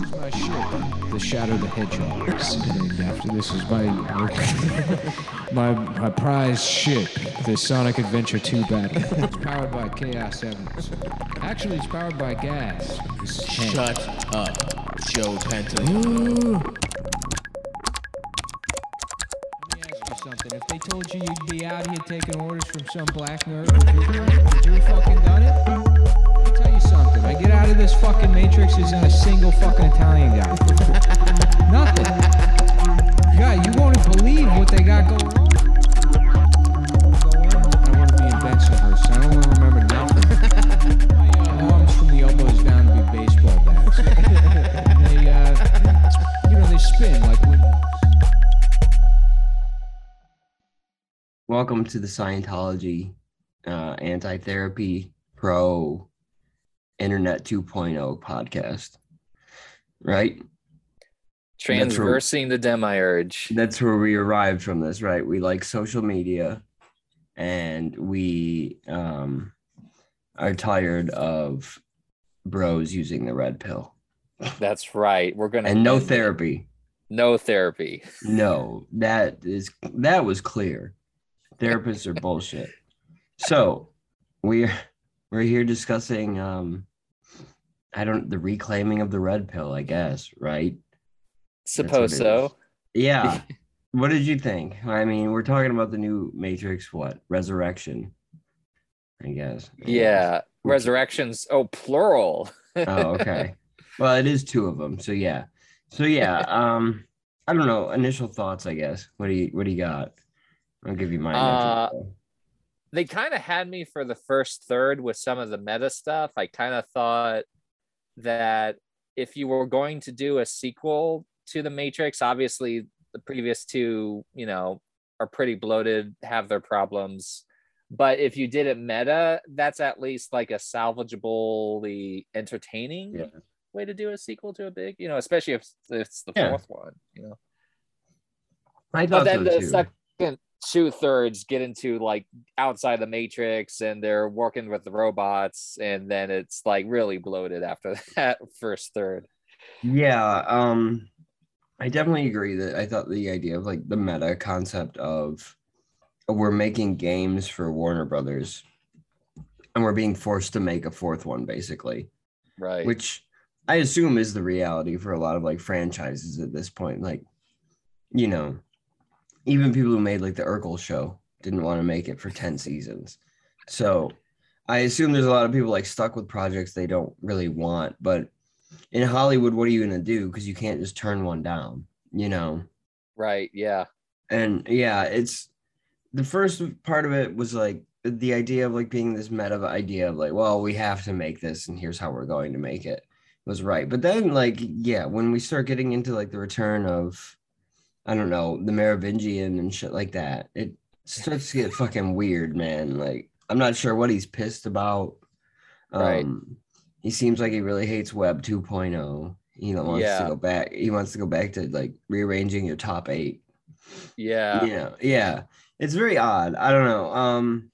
This is my ship, the Shadow the Hedgehog. Named after this is my my my prize ship, the Sonic Adventure 2 battle. It's powered by Chaos Evans. Actually, it's powered by gas. This is Hank. Shut up, Joe Penta. Let me ask you something. If they told you you'd be out here taking orders from some black nerd, would you, would you fucking done it? You. I get out of this fucking matrix isn't a single fucking Italian guy. Nothing. God, you won't believe what they got going on. I want to be. I don't want to remember nothing. My uh, arms from the elbows down to be baseball bats. they, uh, you know, they spin like windmills. Welcome to the Scientology uh, Anti Therapy Pro Internet 2.0 podcast. Right? Transversing the demiurge. That's where we arrived from this, right? We like social media and we um, are tired of bros using the red pill That's right. We're gonna and no therapy. No therapy. No, that is that was clear. Therapists are bullshit. So we're we're here discussing um I don't the reclaiming of the red pill, I guess, right? Suppose so. Yeah. what did you think? I mean, we're talking about the new Matrix, what? Resurrection. I guess. Yeah. Resurrections. Oh, plural. oh, okay. Well, it is two of them. So yeah. So yeah, um I don't know, initial thoughts, I guess. What do you what do you got? I'll give you my Uh, they kind of had me for the first third with some of the meta stuff. I kind of thought that if you were going to do a sequel to the Matrix, obviously the previous two, you know, are pretty bloated, have their problems. But if you did it meta, that's at least like a salvageably entertaining Yeah. way to do a sequel to a big, you know, especially if it's the Yeah. fourth one, you know. I But then the too. second two thirds get into like outside the matrix and they're working with the robots, and then it's like really bloated after that first third. Yeah, um I definitely agree that I thought the idea of like the meta concept of we're making games for Warner Brothers and we're being forced to make a fourth one basically, Right. which I assume is the reality for a lot of like franchises at this point. Like, you know, even people who made like the Urkel show didn't want to make it for 10 seasons. So I assume there's a lot of people like stuck with projects they don't really want, but in Hollywood, what are you gonna do? Because you can't just turn one down, you know. right. Yeah. And yeah, it's the first part of it was like the idea of like being this meta idea of like, well, we have to make this, and here's how we're going to make it was right. But then, like, yeah, when we start getting into like the return of, I don't know, the Merovingian and shit like that, it starts to get fucking weird, man. Like, I'm not sure what he's pissed about. Right. Um, he seems like he really hates Web 2.0. He wants Yeah. to go back. He wants to go back to like rearranging your top eight. Yeah. Yeah, yeah. It's very odd. I don't know. Um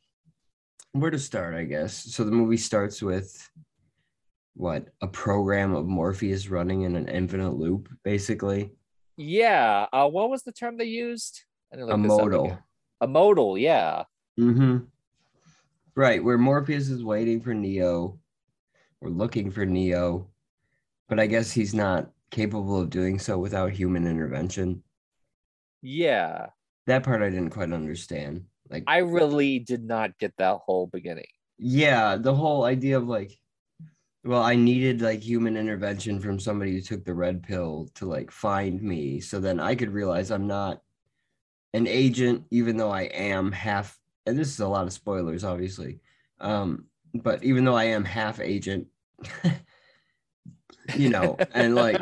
where to start, I guess. So the movie starts with what? A program of Morpheus running in an infinite loop, basically. Yeah. Uh, what was the term they used? I A look this up modal. A modal. Yeah. Mm-hmm. Right, where Morpheus is waiting for Neo We're looking for Neo, but I guess he's not capable of doing so without human intervention. Yeah. That part I didn't quite understand. Like I really did not get that whole beginning. yeah the whole idea of like well i needed like human intervention from somebody who took the red pill to like find me so then i could realize i'm not an agent even though i am half and this is a lot of spoilers obviously um but even though i am half agent you know and like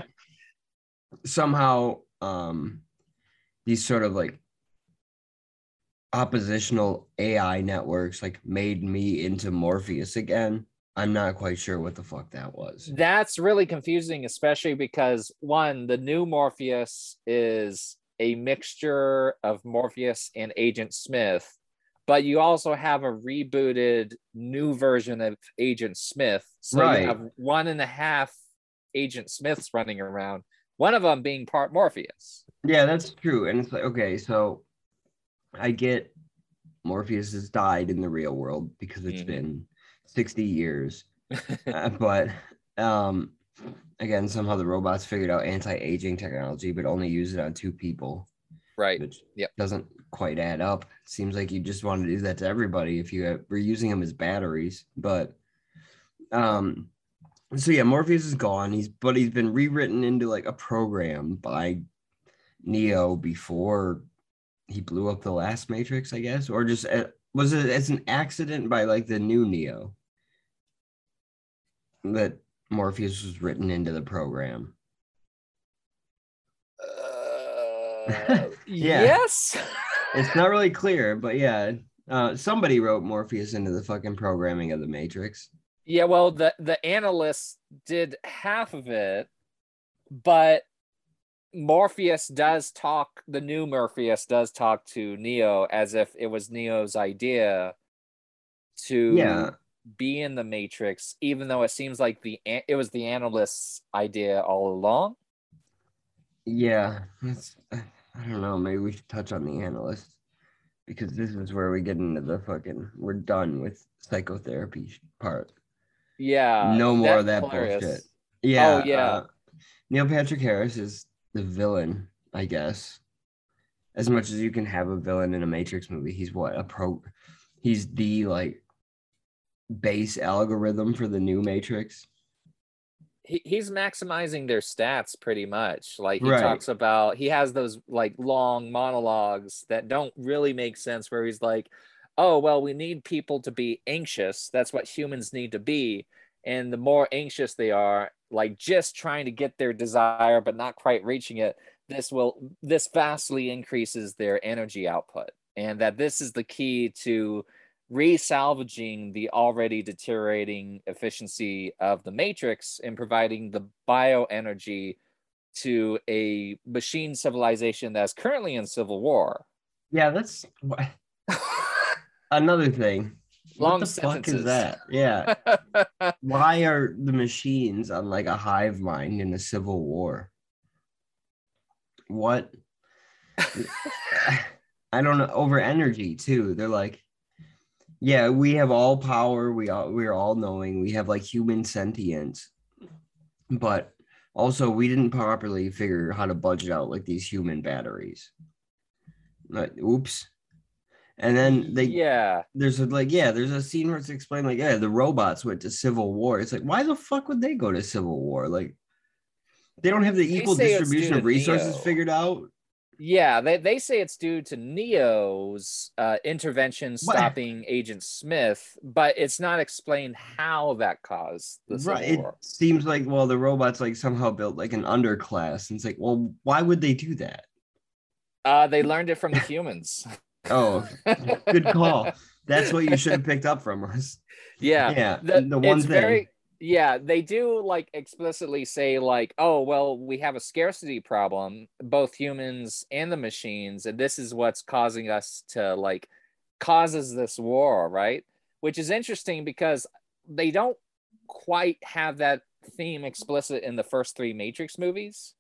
somehow um these sort of like oppositional AI networks like made me into Morpheus again. I'm not quite sure what the fuck that was. That's really confusing, especially because one, the new Morpheus is a mixture of Morpheus and Agent Smith, but you also have a rebooted new version of Agent Smith. So Right. you have one and a half Agent Smiths running around. One of them being part Morpheus. Yeah, that's true. And it's like, okay, so I get Morpheus has died in the real world because it's Mhm. been 60 years. Uh, but um again, somehow the robots figured out anti-aging technology, but only use it on two people, Right. which Yep. doesn't quite add up. Seems like you just want to do that to everybody if you have, were using them as batteries. But um so yeah, Morpheus is gone. He's but he's been rewritten into like a program by Neo before he blew up the last Matrix, I guess, or just uh, was it as an accident by like the new Neo that Morpheus was written into the program. Uh, Yeah. Yes. It's not really clear, but yeah, uh, somebody wrote Morpheus into the fucking programming of the Matrix. Yeah, well, the the analysts did half of it, but Morpheus does talk. The new Morpheus does talk to Neo as if it was Neo's idea to Yeah. be in the Matrix, even though it seems like the it was the analyst's idea all along. Yeah, that's, I don't know. Maybe we should touch on the analysts because this is where we get into the fucking. We're done with psychotherapy part. Yeah, no more of that hilarious. bullshit. Yeah. yeah. uh, Neil Patrick Harris is the villain, I guess. As much as you can have a villain in a Matrix movie, he's what a pro. He's the like base algorithm for the new Matrix. he, he's maximizing their stats pretty much like he Right. talks about he has those like long monologues that don't really make sense where he's like oh well we need people to be anxious that's what humans need to be and the more anxious they are like just trying to get their desire but not quite reaching it this will this vastly increases their energy output and that this is the key to re-salvaging the already deteriorating efficiency of the matrix and providing the bioenergy to a machine civilization that's currently in civil war Yeah, that's another thing. Long what the fuck is that? Yeah. Why are the machines on like a hive mind in a civil war? What? I don't know. Over energy too. They're like, yeah, we have all power. We all we're all knowing. We have like human sentience, but also we didn't properly figure how to budget out like these human batteries. Like, oops. And then they yeah. there's a, like yeah there's a scene where it's explained like yeah the robots went to civil war. It's like why the fuck would they go to civil war? Like they don't have the They equal distribution of resources Neo. figured out. Yeah they, they say it's due to neo's uh, intervention stopping agent smith but it's not explained how that caused the civil right it seems like well the robots like somehow built like an underclass. And it's like well why would they do that? Uh, they learned it from the humans oh good call. That's what you should have picked up from us. Yeah. Yeah the, the, one thing very yeah they do like explicitly say like oh well we have a scarcity problem both humans and the machines and this is what's causing us to like causes this war right? Which is interesting because they don't quite have that theme explicit in the first three matrix movies.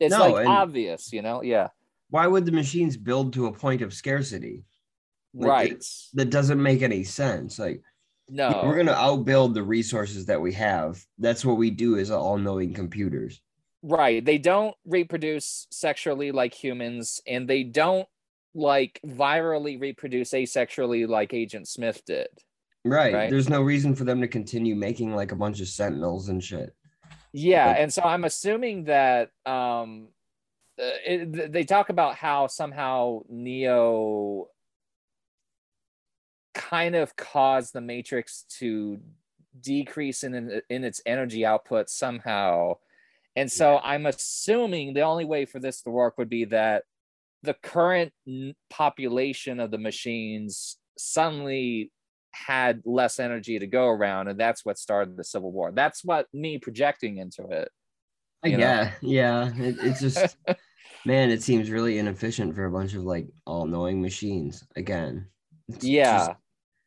It's No, like obvious you know? Yeah why would the machines build to a point of scarcity Like, right that doesn't make any sense like no we're gonna outbuild the resources that we have. That's what we do as all-knowing computers. Right. They don't reproduce sexually like humans, and they don't like virally reproduce asexually like Agent Smith did. Right. Right. There's no reason for them to continue making like a bunch of sentinels and shit. Yeah, Like- and so I'm assuming that um, Uh, it, they talk about how somehow Neo kind of caused the Matrix to decrease in in its energy output somehow, and so I'm assuming the only way for this to work would be that the current population of the machines suddenly had less energy to go around and that's what started the civil war. That's what me projecting into it Know? yeah, yeah. It, it's just man, it seems really inefficient for a bunch of like all-knowing machines. Again. It's yeah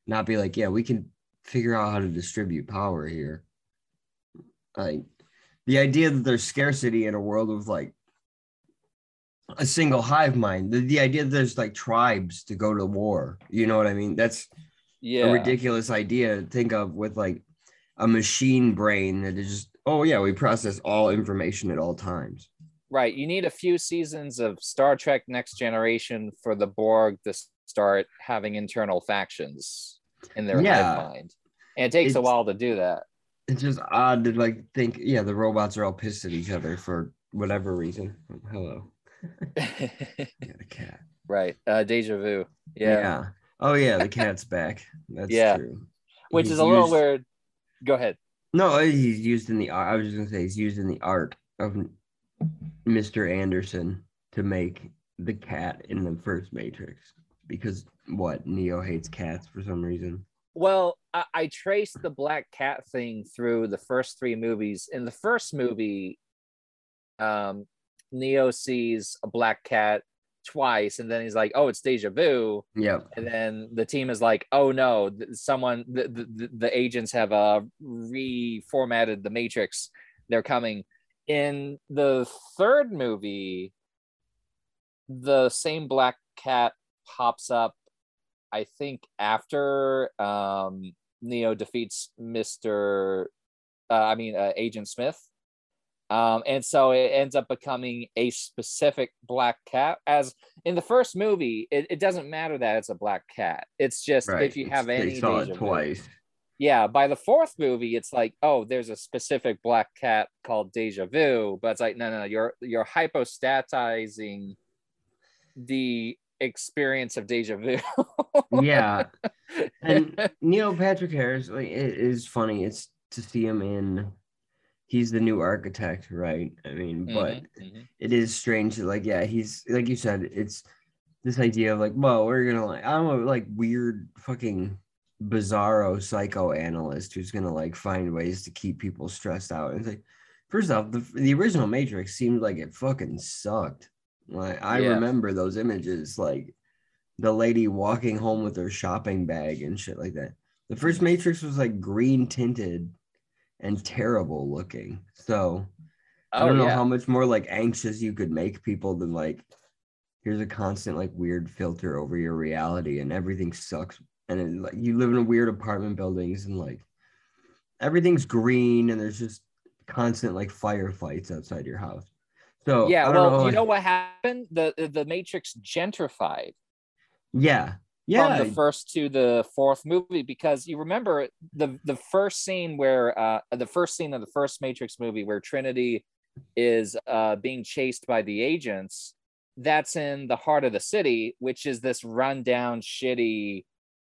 not be like, yeah, we can figure out how to distribute power here. Like the idea that there's scarcity in a world of like a single hive mind. The, the idea that there's like tribes to go to war. You know what I mean? That's Yeah. a ridiculous idea to think of with like a machine brain that is just oh yeah, we process all information at all times. Right. You need a few seasons of Star Trek Next Generation for the Borg to start having internal factions in their Yeah. mind. And it takes a while to do that. It's just odd to like think yeah, the robots are all pissed at each other for whatever reason. Hello. Yeah, the cat. right. Uh, deja vu. Yeah. Oh yeah, the cat's back. That's Yeah. true. Which He's is a little used- weird. Go ahead. No, he's used in the art. I was just gonna say he's used in the art of Mr. Anderson to make the cat in the first Matrix because what Neo hates cats for some reason. Well, I, I traced the black cat thing through the first three movies. In the first movie, um, Neo sees a black cat twice, and then he's like, "Oh, it's deja vu." yeah And then the team is like, "Oh no, someone, the, the, the agents have uh, reformatted the Matrix. They're coming." In the third movie, the same black cat pops up I think after um, Neo defeats Mister, uh, I mean uh, Agent Smith, um, and so it ends up becoming a specific black cat. As in the first movie, it, it doesn't matter that it's a black cat. It's just if you have They any saw deja it vu. twice. Yeah, by the fourth movie, it's like, oh, there's a specific black cat called Deja Vu, but it's like, no, no, no, you're you're hypostatizing the experience of deja vu. Yeah. And Neil Patrick Harris, like it is funny. It's to see him in he's the new architect, right? I mean, but Mhm, mhm. it is strange that like yeah he's like you said it's this idea of like well we're gonna like i'm a like weird fucking bizarro psychoanalyst who's gonna like find ways to keep people stressed out and it's like first off the, the original matrix seemed like it fucking sucked like i Yeah. remember those images like the lady walking home with her shopping bag and shit like that the first matrix was like green tinted and terrible looking so I Oh don't know yeah. how much more like anxious you could make people than like here's a constant like weird filter over your reality and everything sucks and it, like you live in a weird apartment buildings and like everything's green and there's just constant like firefights outside your house. So yeah, I don't well, you like- know what happened? The the Matrix gentrified yeah, yeah, from the first to the fourth movie because you remember the the first scene where uh the first scene of the first Matrix movie where Trinity is uh being chased by the agents. That's in the heart of the city, which is this rundown, shitty,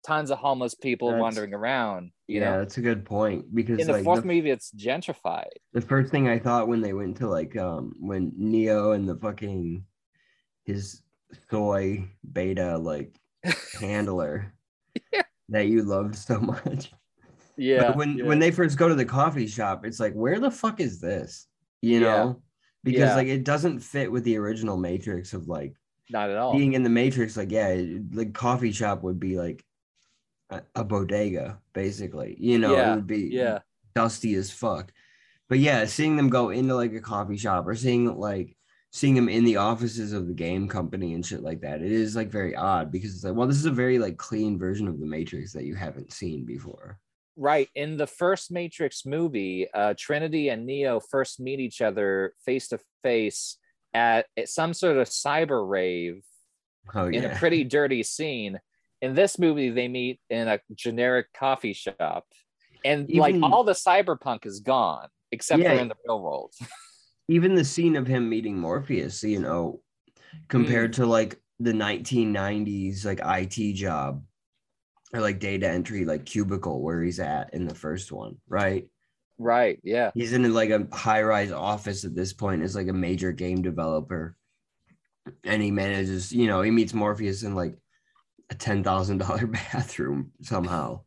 tons of homeless people That's- wandering around. You yeah, know, that's a good point because in the like fourth the, movie, it's gentrified. the first thing I thought when they went to like um when Neo and the fucking his soy beta like handler Yeah. that you loved so much. Yeah, But when when they first go to the coffee shop, it's like, where the fuck is this? You Yeah. know? Because Yeah. like it doesn't fit with the original Matrix of like not at all. being in the Matrix, like, yeah, like coffee shop would be like a, a bodega, basically. You know, Yeah, it would be yeah, dusty as fuck. But yeah, seeing them go into like a coffee shop or seeing like seeing him in the offices of the game company and shit like that, it is like very odd because it's like, well, this is a very like clean version of the Matrix that you haven't seen before. right. In the first Matrix movie, uh, Trinity and Neo first meet each other face to face at some sort of cyber rave Oh in a pretty dirty scene. In this movie, they meet in a generic coffee shop, and like all the cyberpunk is gone except for in the real world. even the scene of him meeting Morpheus, you know, compared mm. to like the 1990s like IT job or like data entry like cubicle where he's at in the first one, right? right? Yeah. He's in like a high-rise office at this point as like a major game developer. And he manages, you know, he meets Morpheus in like a $10,000 bathroom somehow,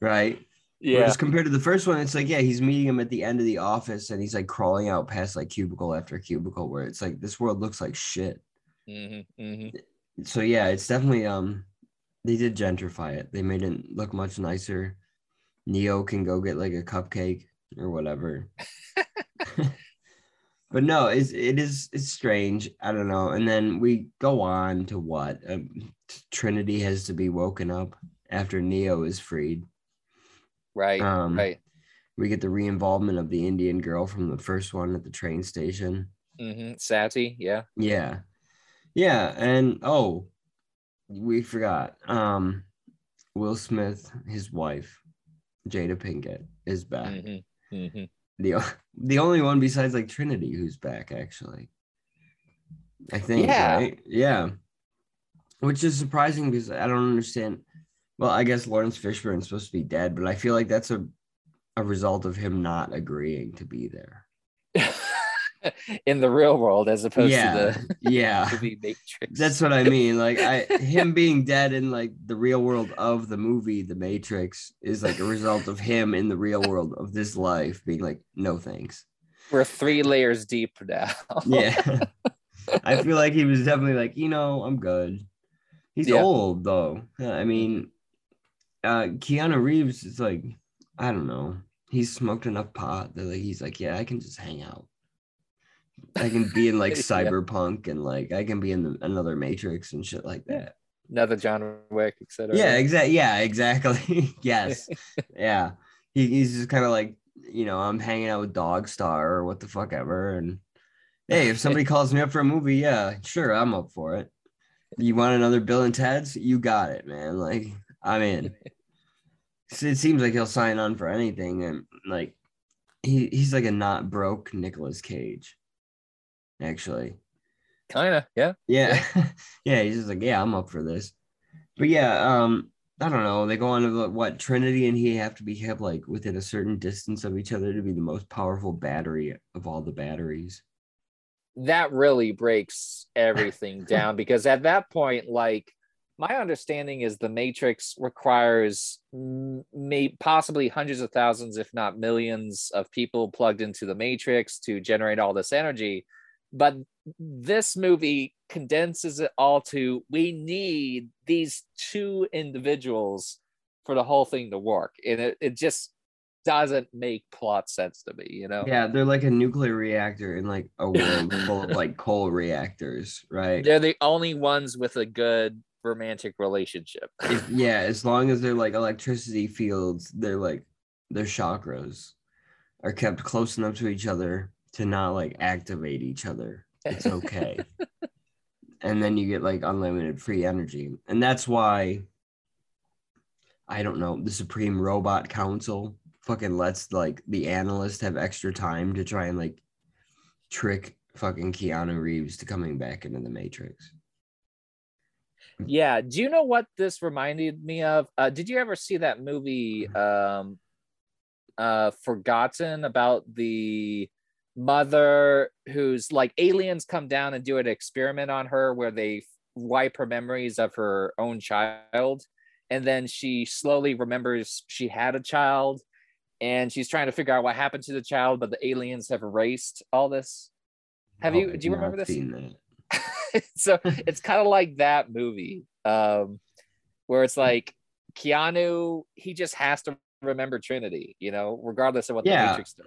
right? Yeah. Whereas compared to the first one, it's like, yeah, he's meeting him at the end of the office and he's like crawling out past like cubicle after cubicle where it's like this world looks like shit. hmm hmm So yeah, it's definitely um they did gentrify it. They made it look much nicer. Neo can go get like a cupcake or whatever. but no, it's it is it's strange. I don't know. And then we go on to what um, Trinity has to be woken up after Neo is freed. Right. Um, right. We get the re-involvement of the Indian girl from the first one at the train station. Mm-hmm. Sati. Yeah. Yeah. Yeah. And oh, we forgot. Um Will Smith, his wife, Jada Pinkett, is back. Mm-hmm. Mm-hmm. The the only one besides like Trinity who's back, actually. I think. Yeah. Right? Yeah. Which is surprising because I don't understand. Well, I guess Laurence Fishburne's supposed to be dead, but I feel like that's a a result of him not agreeing to be there. In the real world, as opposed yeah. to yeah. the movie Matrix. That's what I mean. Like I him being dead in like the real world of the movie The Matrix is like a result of him in the real world of this life being like, no thanks. We're three layers deep now. Yeah. I feel like he was definitely like, you know, I'm good. He's Yeah. old though. Yeah, I mean, uh Keanu Reeves is like, I don't know. He's smoked enough pot that like he's like, yeah, I can just hang out. I can be in like Yeah. cyberpunk and like I can be in the, another Matrix and shit like that. Another John Wick, etc. Yeah, exactly. Yeah, exactly. yes. yeah. He, he's just kind of like, you know, I'm hanging out with Dogstar or what the fuck ever. And hey, if somebody calls me up for a movie, yeah, sure, I'm up for it. You want another Bill and Ted's? You got it, man. Like, In. So It seems like he'll sign on for anything. And like, he, he's like a not broke Nicolas Cage, actually. Kind of. Yeah. Yeah. yeah, he's just like, yeah, I'm up for this. But yeah, um, I don't know. They go on to what Trinity and he have to be kept like within a certain distance of each other to be the most powerful battery of all the batteries. that really breaks everything down because at that point like my understanding is the matrix requires may possibly hundreds of thousands if not millions of people plugged into the matrix to generate all this energy. But this movie condenses it all to we need these two individuals for the whole thing to work. And it, it just doesn't make plot sense to me you know? Yeah, they're like a nuclear reactor in like a world full of like coal reactors, right? they're the only ones with a good romantic relationship. Yeah, as long as they're like electricity fields, they're like their chakras are kept close enough to each other to not like activate each other. It's okay. and then you get like unlimited free energy. And that's why I don't know, the Supreme Robot Council fucking lets like the analyst have extra time to try and like trick fucking Keanu Reeves to coming back into the Matrix. Yeah. Do you know what this reminded me of? Uh, did you ever see that movie um uh Forgotten about the mother who's like aliens come down and do an experiment on her where they wipe her memories of her own child and then she slowly remembers she had a child and she's trying to figure out what happened to the child but the aliens have erased all this have No, you do you remember this that. so it's kind of like that movie um where it's like keanu he just has to remember trinity you know regardless of what the matrix does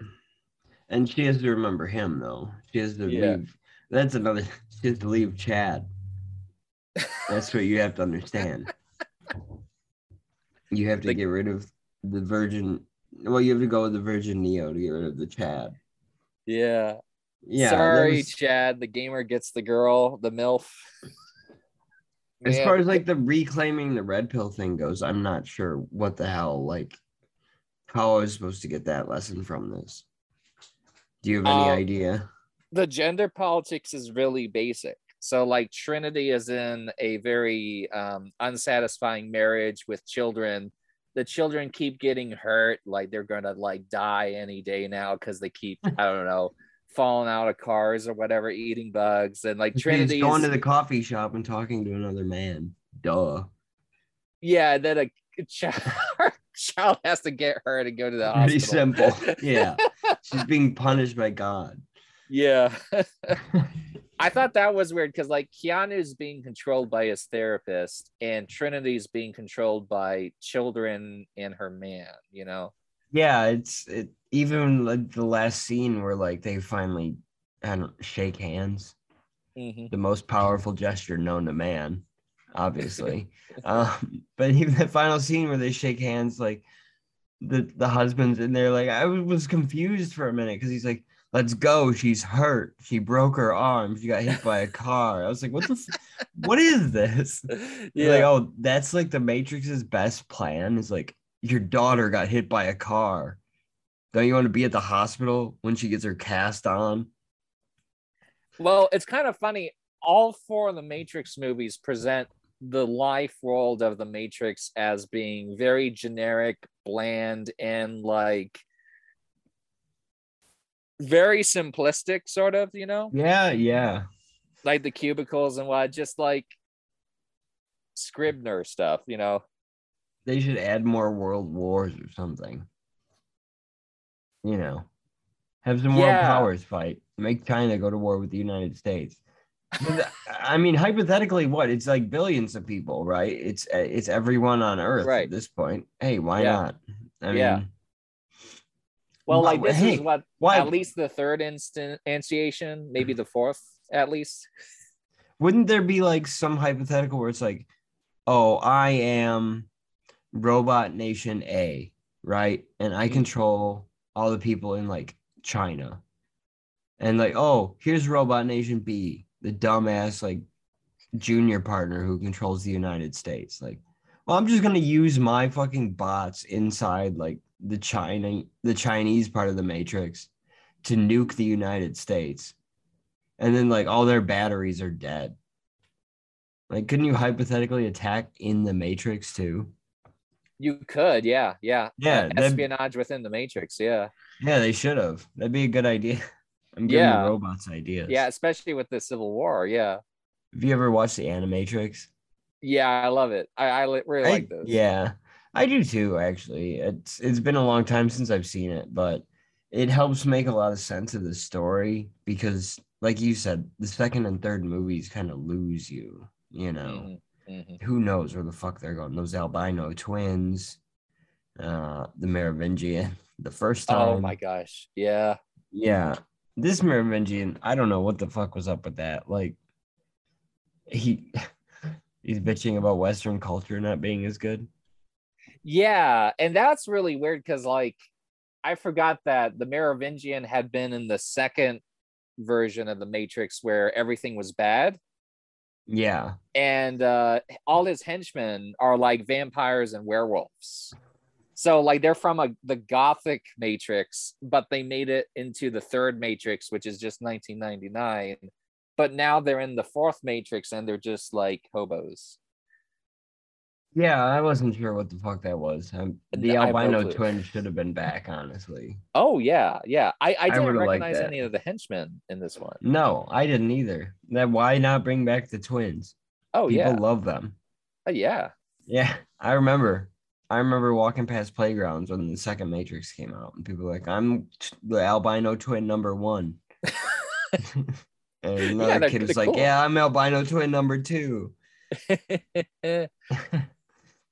And she has to remember him though. She has to Yeah. leave. That's another. She has to leave Chad. That's what you have to understand. You have to The- get rid of the Virgin. Well, you have to go with the Virgin Neo to get rid of the Chad. yeah Yeah. sorry was- chad the gamer gets the girl the milf as Man, far as like the reclaiming the red pill thing goes, I'm not sure what the hell like how I was supposed to get that lesson from this. Do you have any Um, idea? the gender politics is really basic. So, like, Trinity is in a very um, unsatisfying marriage with children. The children keep getting hurt, like they're gonna like die any day now because they keep I don't know falling out of cars or whatever, eating bugs, and like She's Trinity going to the coffee shop and talking to another man. Duh. yeah. Then a child, child has to get her to go to the Pretty hospital. simple. Yeah. She's being punished by God. Yeah. I thought that was weird because like Keanu's being controlled by his therapist and Trinity's being controlled by children and her man, you know? Yeah, it's it even like the last scene where like they finally I don't shake hands. Mhm. the most powerful gesture known to man, obviously. um, but even the final scene where they shake hands, like the the husband's in there, like I was confused for a minute because he's like, "Let's go." She's hurt. She broke her arm. She got hit by a car. I was like, "What the? F- what is this?" yeah. Like, oh, that's like the Matrix's best plan. Is like your daughter got hit by a car. Don't you want to be at the hospital when she gets her cast on? Well, it's kind of funny. All four of the Matrix movies present the life world of the Matrix as being very generic, bland, and like very simplistic, sort of, you know, Yeah, yeah. like the cubicles and what, just like Scribner stuff, you know. They should add more world wars or something. You know, have some world Yeah. powers fight. Make China go to war with the United States. Uh, I mean, hypothetically, what? It's like billions of people, right? It's uh, it's everyone on Earth Right. at this point. Hey, why Yeah. not? I mean, Yeah. Well, like this hey, is what why at least the third instantiation, maybe the fourth at least. wouldn't there be like some hypothetical where it's like, oh, I am robot nation A, right? And I Mhm. control all the people in like China. And like, oh, here's robot nation B, the dumbass like junior partner who controls the United States. Like, well, I'm just gonna use my fucking bots inside like the China, the Chinese part of the Matrix to nuke the United States. And then like all their batteries are dead. Like, couldn't you hypothetically attack in the Matrix too? You could, yeah, yeah. Yeah, espionage within the Matrix, yeah. Yeah, they should have. That'd be a good idea. I'm giving Yeah. the robots ideas. Yeah, especially with the Civil War. Yeah. Have you ever watched the Animatrix? Yeah, I love it. I, I really I- like this. Yeah, I do too. Actually, it's it's been a long time since I've seen it, but it helps make a lot of sense of the story because, like you said, the second and third movies kind of lose you. You know, Mhm, mhm. who knows where the fuck they're going? Those albino twins, uh, the Merovingian. The first time. Oh my gosh. Yeah. Yeah, this Merovingian, I don't know what the fuck was up with that. Like, he he's bitching about Western culture not being as good. Yeah. And that's really weird because, like, I forgot that the Merovingian had been in the second version of the Matrix where everything was bad. Yeah, and uh, all his henchmen are like vampires and werewolves. So like they're from a the gothic matrix, but they made it into the third matrix, which is just 1999. But now they're in the fourth matrix and they're just like hobos. Yeah, I wasn't sure what the fuck that was. Um, the I albino clue. twin should have been back, honestly. Oh yeah, yeah. I, I didn't would've liked recognize that. any of the henchmen in this one. No, I didn't either. That why not bring back the twins? Oh People yeah. love them. Oh, yeah. Yeah, I remember. I remember walking past playgrounds when the second Matrix came out, and people were like, "I'm t- the albino twin number one." and another they're- kid was like, cool. "Yeah, I'm albino twin number two.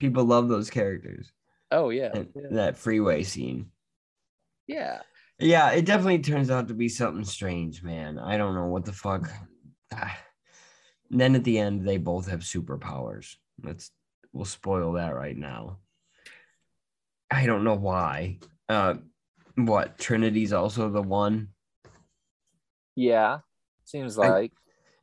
People love those characters. oh yeah. And Yeah. that freeway scene. yeah. Yeah, it definitely turns out to be something strange, man. I don't know what the fuck. And then at the end, they both have superpowers. Let's we'll spoil that right now. I don't know why. Uh, what Trinity's also the one. Yeah. Seems I- like.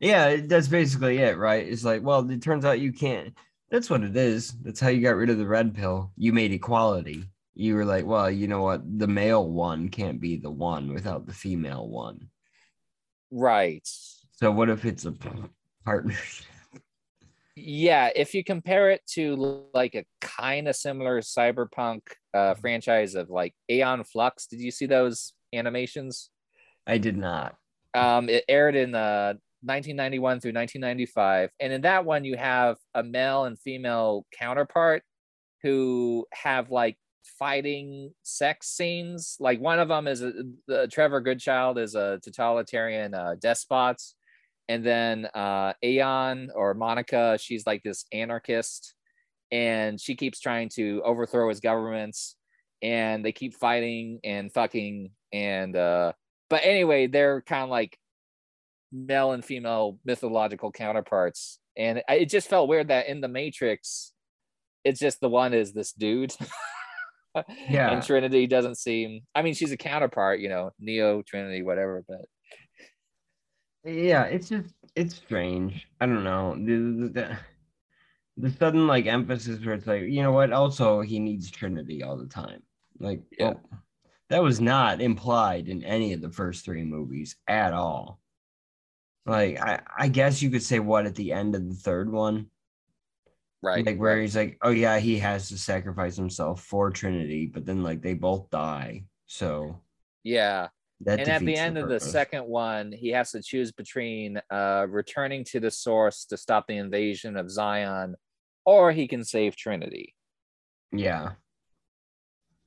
Yeah, that's basically it, right? It's like, well, it turns out you can't. That's what it is. That's how you got rid of the red pill. You made equality. You were like, well, you know what? The male one can't be the one without the female one. Right. So what if it's a partnership? yeah if you compare it to like a kind of similar cyberpunk uh franchise of like aeon flux did you see those animations I did not. um it aired in uh 1991 through 1995 and in that one you have a male and female counterpart who have like fighting sex scenes. Like one of them is a, the trevor goodchild is a totalitarian uh, despot. And then uh aeon or monica she's like this anarchist. And she keeps trying to overthrow his governments. And they keep fighting and fucking. And uh but anyway they're kind of like male and female mythological counterparts, and I- it just felt weird that in the Matrix, it's just the one is this dude. Yeah. and Trinity doesn't seem. I mean, she's a counterpart, you know, Neo, Trinity, whatever. But Yeah, it's just it's strange. I don't know. The, the, the, sudden like emphasis where it's like, you know what? Also, he needs Trinity all the time. Like, Yeah. well, that was not implied in any of the first three movies at all. Like, I, I guess you could say what at the end of the third one, right, like where he's like, oh yeah, he has to sacrifice himself for Trinity, but then like they both die. So yeah. that and at the end of the second one, he has to choose between uh, returning to the source to stop the invasion of Zion, or he can save Trinity. yeah.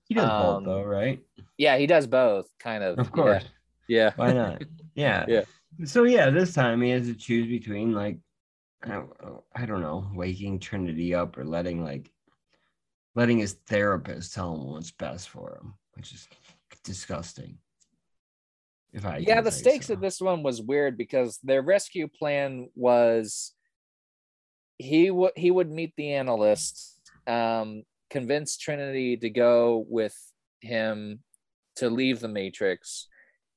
He does Um, both though, right? Yeah, he does both, kind of. Of yeah, course. Yeah. Why not? Yeah. Yeah. So yeah, this time he has to choose between like I don't, I don't know, waking Trinity up or letting like letting his therapist tell him what's best for him, which is disgusting. If I yeah the stakes so. of this one was weird because their rescue plan was he would he would meet the analyst um convince trinity to go with him to leave the matrix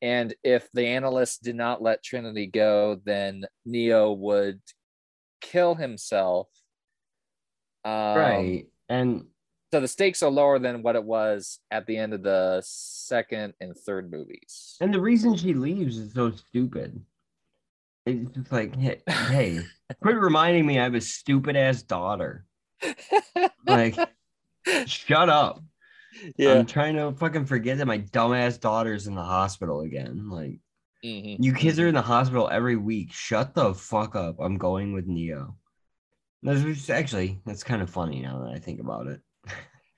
and if the analyst did not let trinity go then neo would kill himself um, right. And so the stakes are lower than what it was at the end of the second and third movies and the reason she leaves is so stupid. It's just like, hey, hey quit reminding me I have a stupid ass daughter. Like, shut up. Yeah I'm trying to fucking forget that my dumbass daughter's in the hospital again. Like, Mhm. you kids are in the hospital every week. Shut the fuck up. I'm going with Neo. That's actually that's kind of funny now that I think about it.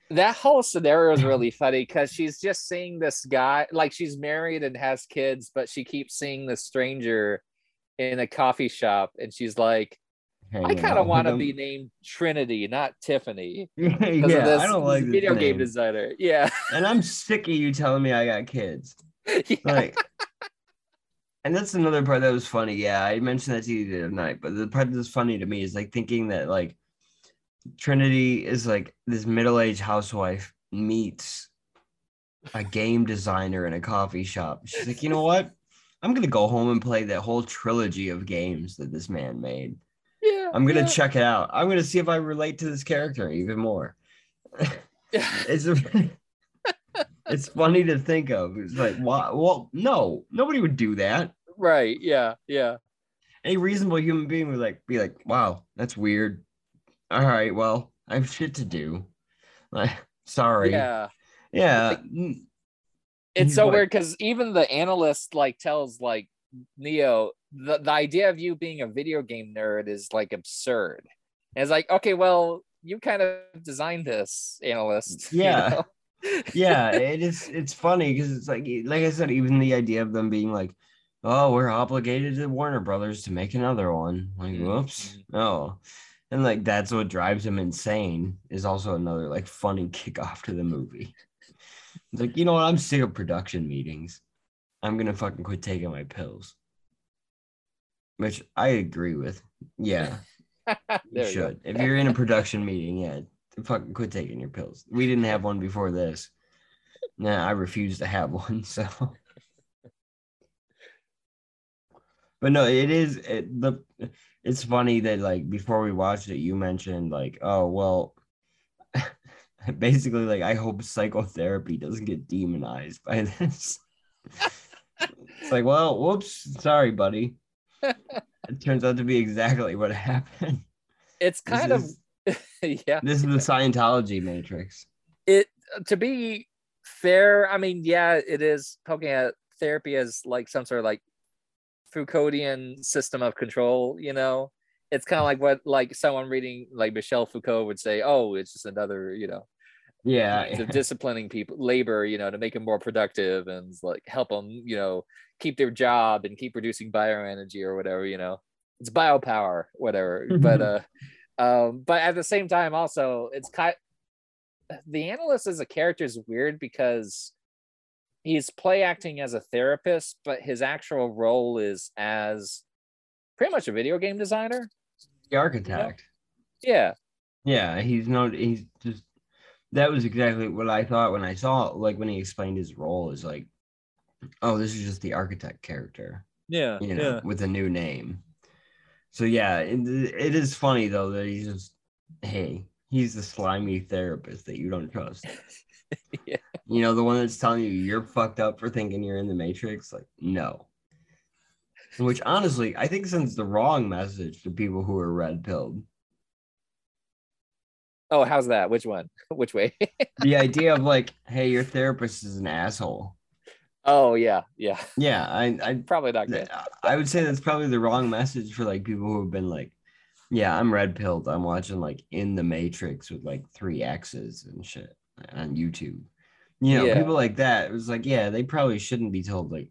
that whole scenario is really funny because she's just seeing this guy like she's married and has kids but she keeps seeing this stranger in a coffee shop and she's like i kind of want to be named trinity not tiffany yeah, because yeah, of this, I don't like video this game designer yeah, and I'm sick of you telling me I got kids. yeah. Like, and that's another part that was funny. Yeah, I mentioned that to you the other night, but the part that's funny to me is like thinking that like Trinity is like this middle-aged housewife meets a game designer in a coffee shop. She's like, you know what? I'm gonna go home and play that whole trilogy of games that this man made. I'm gonna yeah. check it out. I'm gonna see if I relate to this character even more. it's it's funny to think of. It's like, why? Well, no, nobody would do that. right yeah yeah Any reasonable human being would like be like, wow, that's weird. All right, well, I have shit to do. Like, sorry. yeah Yeah. Like- mm, it's so like- weird because even the analyst like tells like neo the, the idea of you being a video game nerd is like absurd and it's like okay well you kind of designed this analyst you Yeah. know? yeah, it is. It's funny because it's like, like I said, even the idea of them being like, "Oh, we're obligated to Warner Brothers to make another one." Like, Mhm, whoops, mhm. oh, and like that's what drives him insane. Is also another like funny kickoff to the movie. It's like, you know what? I'm sick of production meetings. I'm gonna fucking quit taking my pills. Which I agree with. Yeah, you There you should. If you're in a production meeting, yeah, fucking quit taking your pills. We didn't have one before this. Nah, I refuse to have one. So, but no, it is it, the. It's funny that like before we watched it, you mentioned like, oh well, basically like I hope psychotherapy doesn't get demonized by this. it's like, well, whoops, sorry, buddy. It turns out to be exactly what happened. it's This kind of is- yeah This is the Scientology matrix. it to be fair i mean yeah it is poking at therapy as like some sort of like foucauldian system of control you know it's kind of like what like someone reading like michel foucault would say oh it's just another you know Yeah. disciplining people labor you know to make them more productive and like help them you know keep their job and keep producing bioenergy or whatever you know it's biopower whatever but uh um but at the same time also it's kind the analyst as a character is weird because he's play acting as a therapist, but his actual role is as pretty much a video game designer. The architect. Yeah. Yeah, he's not. He's just. That was exactly what I thought when I saw, like, when he explained his role. Is like, oh, this is just the architect character, Yeah. you know, with a new name. So yeah, it, it is funny though that he's just, hey, he's the slimy therapist that you don't trust. Yeah. You know, the one that's telling you you're fucked up for thinking you're in the Matrix. Like, no. Which honestly, I think sends the wrong message to people who are red pilled. Oh, how's that? Which one? Which way? the idea of like, hey, your therapist is an asshole. Oh yeah, yeah. Yeah, I, I, Probably not good. I would say that's probably the wrong message for like people who have been like, yeah, I'm red pilled. I'm watching like In the Matrix with like three X's and shit on YouTube. You know, Yeah. people like that. It was like, yeah, they probably shouldn't be told like,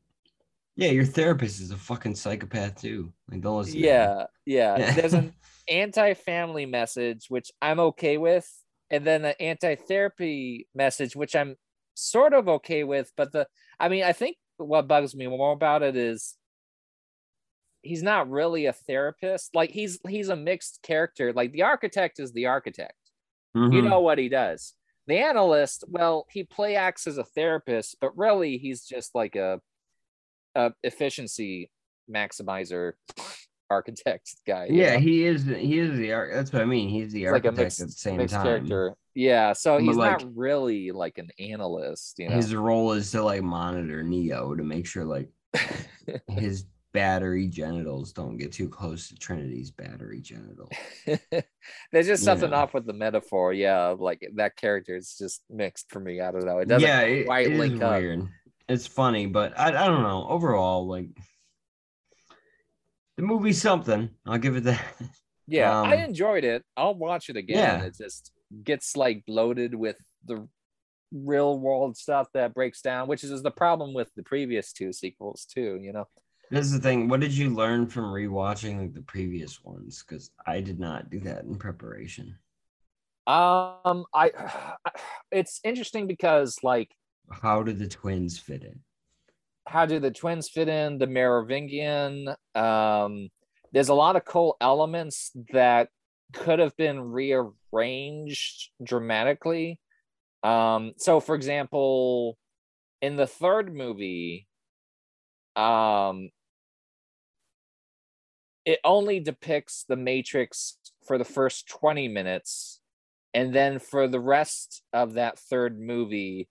yeah, your therapist is a fucking psychopath too. Like, don't listen. Yeah, yeah. Yeah. There's an anti-family message which I'm okay with, and then the anti-therapy message which I'm sort of okay with. But the, I mean, I think what bugs me more about it is he's not really a therapist. Like he's he's a mixed character. Like the architect is the architect. You Mhm. know what he does. The analyst, well, he play acts as a therapist, but really he's just like a, a efficiency maximizer architect guy. yeah, know? he is. He is the arch. That's what I mean. He's the like a architect mixed, at the same mixed time. character. Yeah, so he's like- not really like an analyst, you know. His role is to like monitor Neo to make sure like his battery genitals don't get too close to Trinity's battery genitals. There's just something Yeah. off with the metaphor. Yeah, like that character is just mixed for me. I don't know. It doesn't yeah, it, quite it link up. weird. It's funny, but I, I don't know. Overall, like the movie's something. I'll give it that. Yeah, I Um, enjoyed it. I'll watch it again. Yeah. It just gets like bloated with the real world stuff that breaks down, which is the problem with the previous two sequels too. You know. This is the thing. What did you learn from rewatching like the previous ones? Because I did not do that in preparation. Um, I. It's interesting because like How do the twins fit in? how do the twins fit in the Merovingian? Um, there's a lot of cool elements that could have been rearranged dramatically. Um, so, for example, in the third movie, um, it only depicts the Matrix for the first 20 minutes. And then for the rest of that third movie,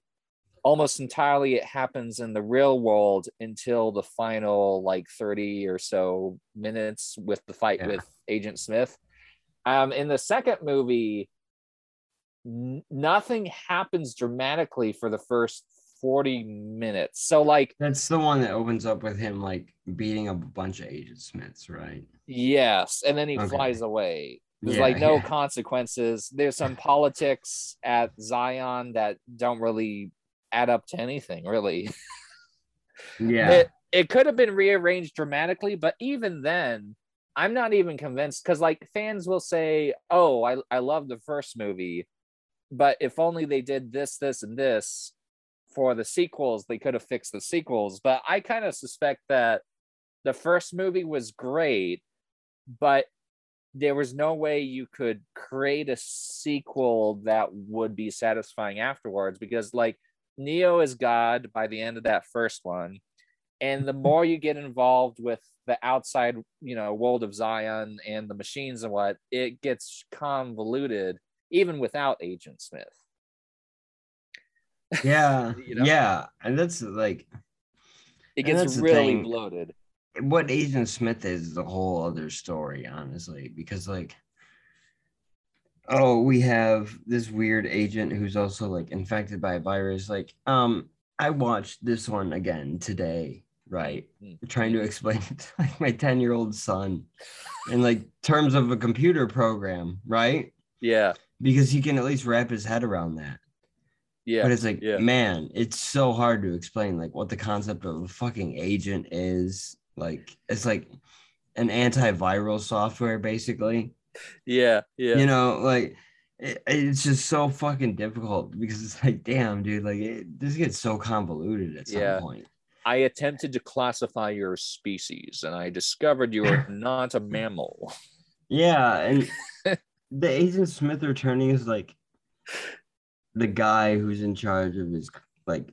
almost entirely it happens in the real world until the final like 30 or so minutes with the fight Yeah. with Agent Smith. Um, in the second movie, n- nothing happens dramatically for the first 40 minutes. So, like, That's the one that opens up with him like beating up a bunch of Agent Smiths, right? yes, and then he Okay. flies away. There's Yeah, like no yeah. consequences. There's some politics at Zion that don't really add up to anything, really. Yeah. it, it could have been rearranged dramatically, but even then, I'm not even convinced because like fans will say, Oh, I, I love the first movie, but if only they did this, this, and this for the sequels, they could have fixed the sequels. But I kind of suspect that the first movie was great, but there was no way you could create a sequel that would be satisfying afterwards because like Neo is God by the end of that first one. And the more you get involved with the outside, you know, world of Zion and the machines and what, it gets convoluted even without Agent Smith. yeah. You know? Yeah. And that's like It gets really bloated. what Agent Smith is is a whole other story, honestly, because like oh, we have this weird agent who's also like infected by a virus. Like, um, I watched this one again today, right? Mm. Trying to explain it to like my 10-year-old son in like terms of a computer program, right? Yeah. Because he can at least wrap his head around that. Yeah. But it's like, yeah. man, it's so hard to explain like what the concept of a fucking agent is. Like, it's like an antiviral software, basically. yeah. Yeah. You know, like it- it's just so fucking difficult because it's like, damn, dude, like it, this gets so convoluted at some Yeah. point. I attempted to classify your species and I discovered you are not a mammal. Yeah, and the Agent Smith returning is like the guy who's in charge of his like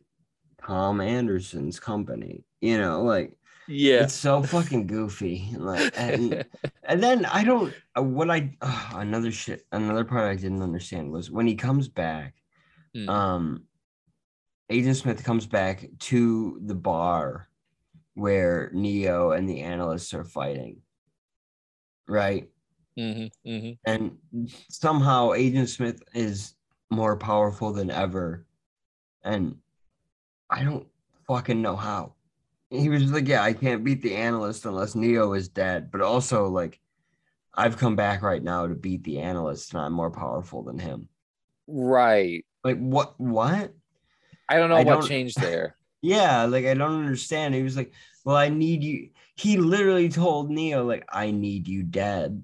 Tom Anderson's company. You know, like Yeah. it's so fucking goofy. Like, and and then I don't. uh, What I uh, another shit. Another part I didn't understand was when he comes back. Hmm. Um, Agent Smith comes back to the bar where Neo and the analysts are fighting. Right hmm hmm and somehow Agent Smith is more powerful than ever, and I don't fucking know how. He was like, "Yeah, I can't beat the analyst unless Neo is dead," but also like, I've come back right now to beat the analyst, and I'm more powerful than him. Right. Like, what? What? I don't know I what don't- changed there. Yeah, like I don't understand. He was like, "Well, I need you." He literally told Neo, "Like, I need you dead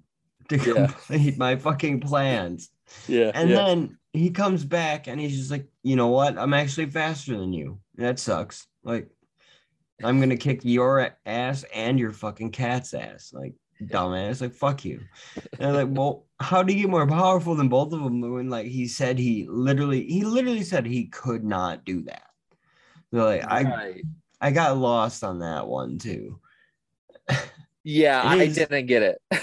to Yeah. complete my fucking plans." Yeah. And then he comes back and he's just like, you know what? I'm actually faster than you. That sucks. Like, I'm gonna kick your ass and your fucking cat's ass. Like, dumbass. Like, fuck you. And I'm like, well, how do you get more powerful than both of them when like he said he literally he literally said he could not do that. So like I Right. I got lost on that one too. Yeah, I didn't get it.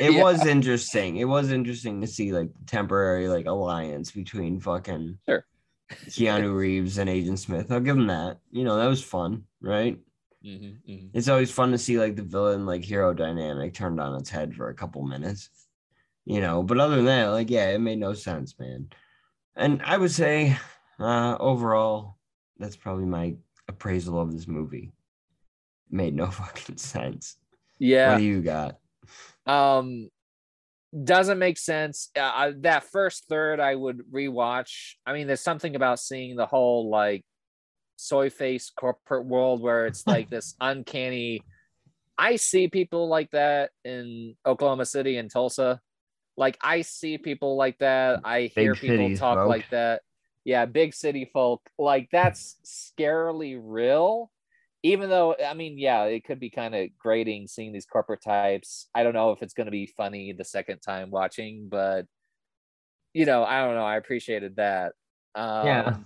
It Yeah. was interesting. It was interesting to see like the temporary like alliance between fucking Sure. Keanu Reeves and Agent Smith. I'll give him that. You know, that was fun, right? Mhm, mhm. It's always fun to see like the villain like hero dynamic turned on its head for a couple minutes. You know, but other than that, like yeah, it made no sense, man. And I would say uh overall, that's probably my appraisal of this movie. Made no fucking sense. Yeah. What do you got? Um doesn't make sense. Uh, that first third I would rewatch. I mean, there's something about seeing the whole like soy face corporate world where it's like this uncanny. I see people like that in Oklahoma City and Tulsa. Like I see people like that. I hear Big people talk folk. like that. Yeah, big city folk. Like that's scarily real. Even though I mean, yeah, it could be kind of grating seeing these corporate types. I don't know if it's going to be funny the second time watching, but you know, I don't know. I appreciated that. Um, Yeah.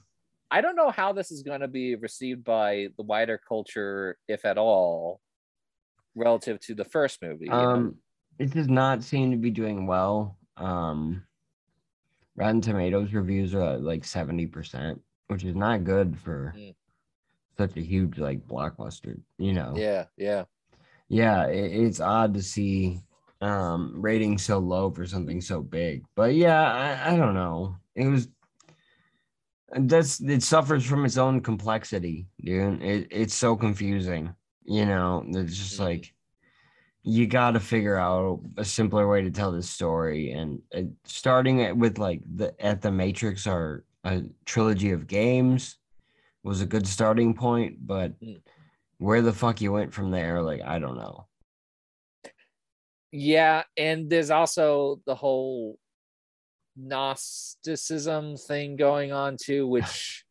I don't know how this is going to be received by the wider culture, if at all, relative to the first movie. Um, it does not seem to be doing well. Um, Rotten Tomatoes reviews are at like seventy percent, which is not good for Mm. such a huge like blockbuster. You know, yeah, yeah, yeah, it, it's odd to see um ratings so low for something so big. But yeah, I, I don't know. It was that's it suffers from its own complexity, dude. It, it's so confusing. You know, it's just Mhm. like you got to figure out a simpler way to tell this story and uh, starting it with like the Animatrix or a trilogy of games was a good starting point but Mm. where the fuck you went from there like i don't know yeah. And there's also the whole Gnosticism thing going on too, which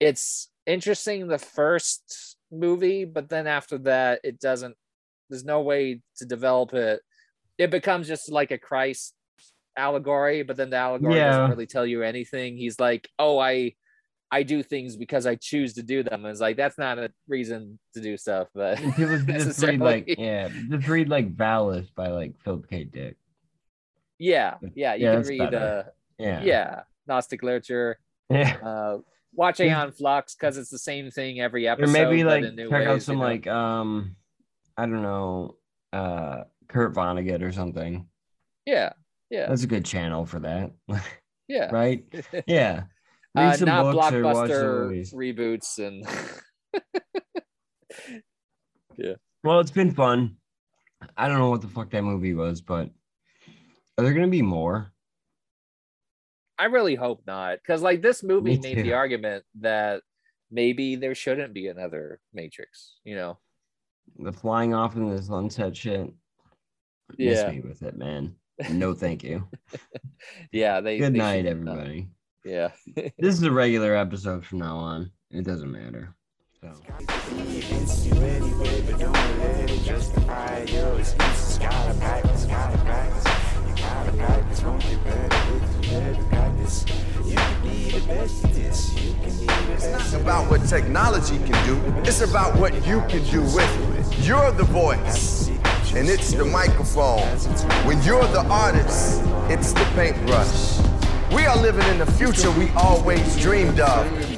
it's interesting the first movie, but then after that, it doesn't. There's no way to develop it. It becomes just like a Christ allegory, but then the allegory Yeah. doesn't really tell you anything. He's like, "Oh, I, I do things because I choose to do them." And it's like that's not a reason to do stuff, but people just read like yeah just read like Valis by like philip k dick yeah, yeah, you Yeah, can read, better. uh, yeah yeah, Gnostic literature. yeah Uh, watch. Aeon Flux because it's the same thing every or episode. maybe like check out some you know? like um i don't know uh kurt vonnegut or something yeah, yeah, that's a good channel for that yeah. right yeah read Uh, some not books or watch some movies reboots and yeah. Well, it's been fun. I don't know what the fuck that movie was, but are there gonna be more? I really hope not because like this movie made the argument that maybe there shouldn't be another Matrix. You know? The flying off in the sunset shit. Miss Yeah. me with it, man. No, thank you. Yeah, they. Good they night, should- everybody. Yeah. This is a regular episode from now on. It doesn't matter. So. It's not about what technology can do. It's about what you can do with it. You're the voice, and it's the microphone. When you're the artist, it's the paintbrush. We are living in the future we always dreamed of.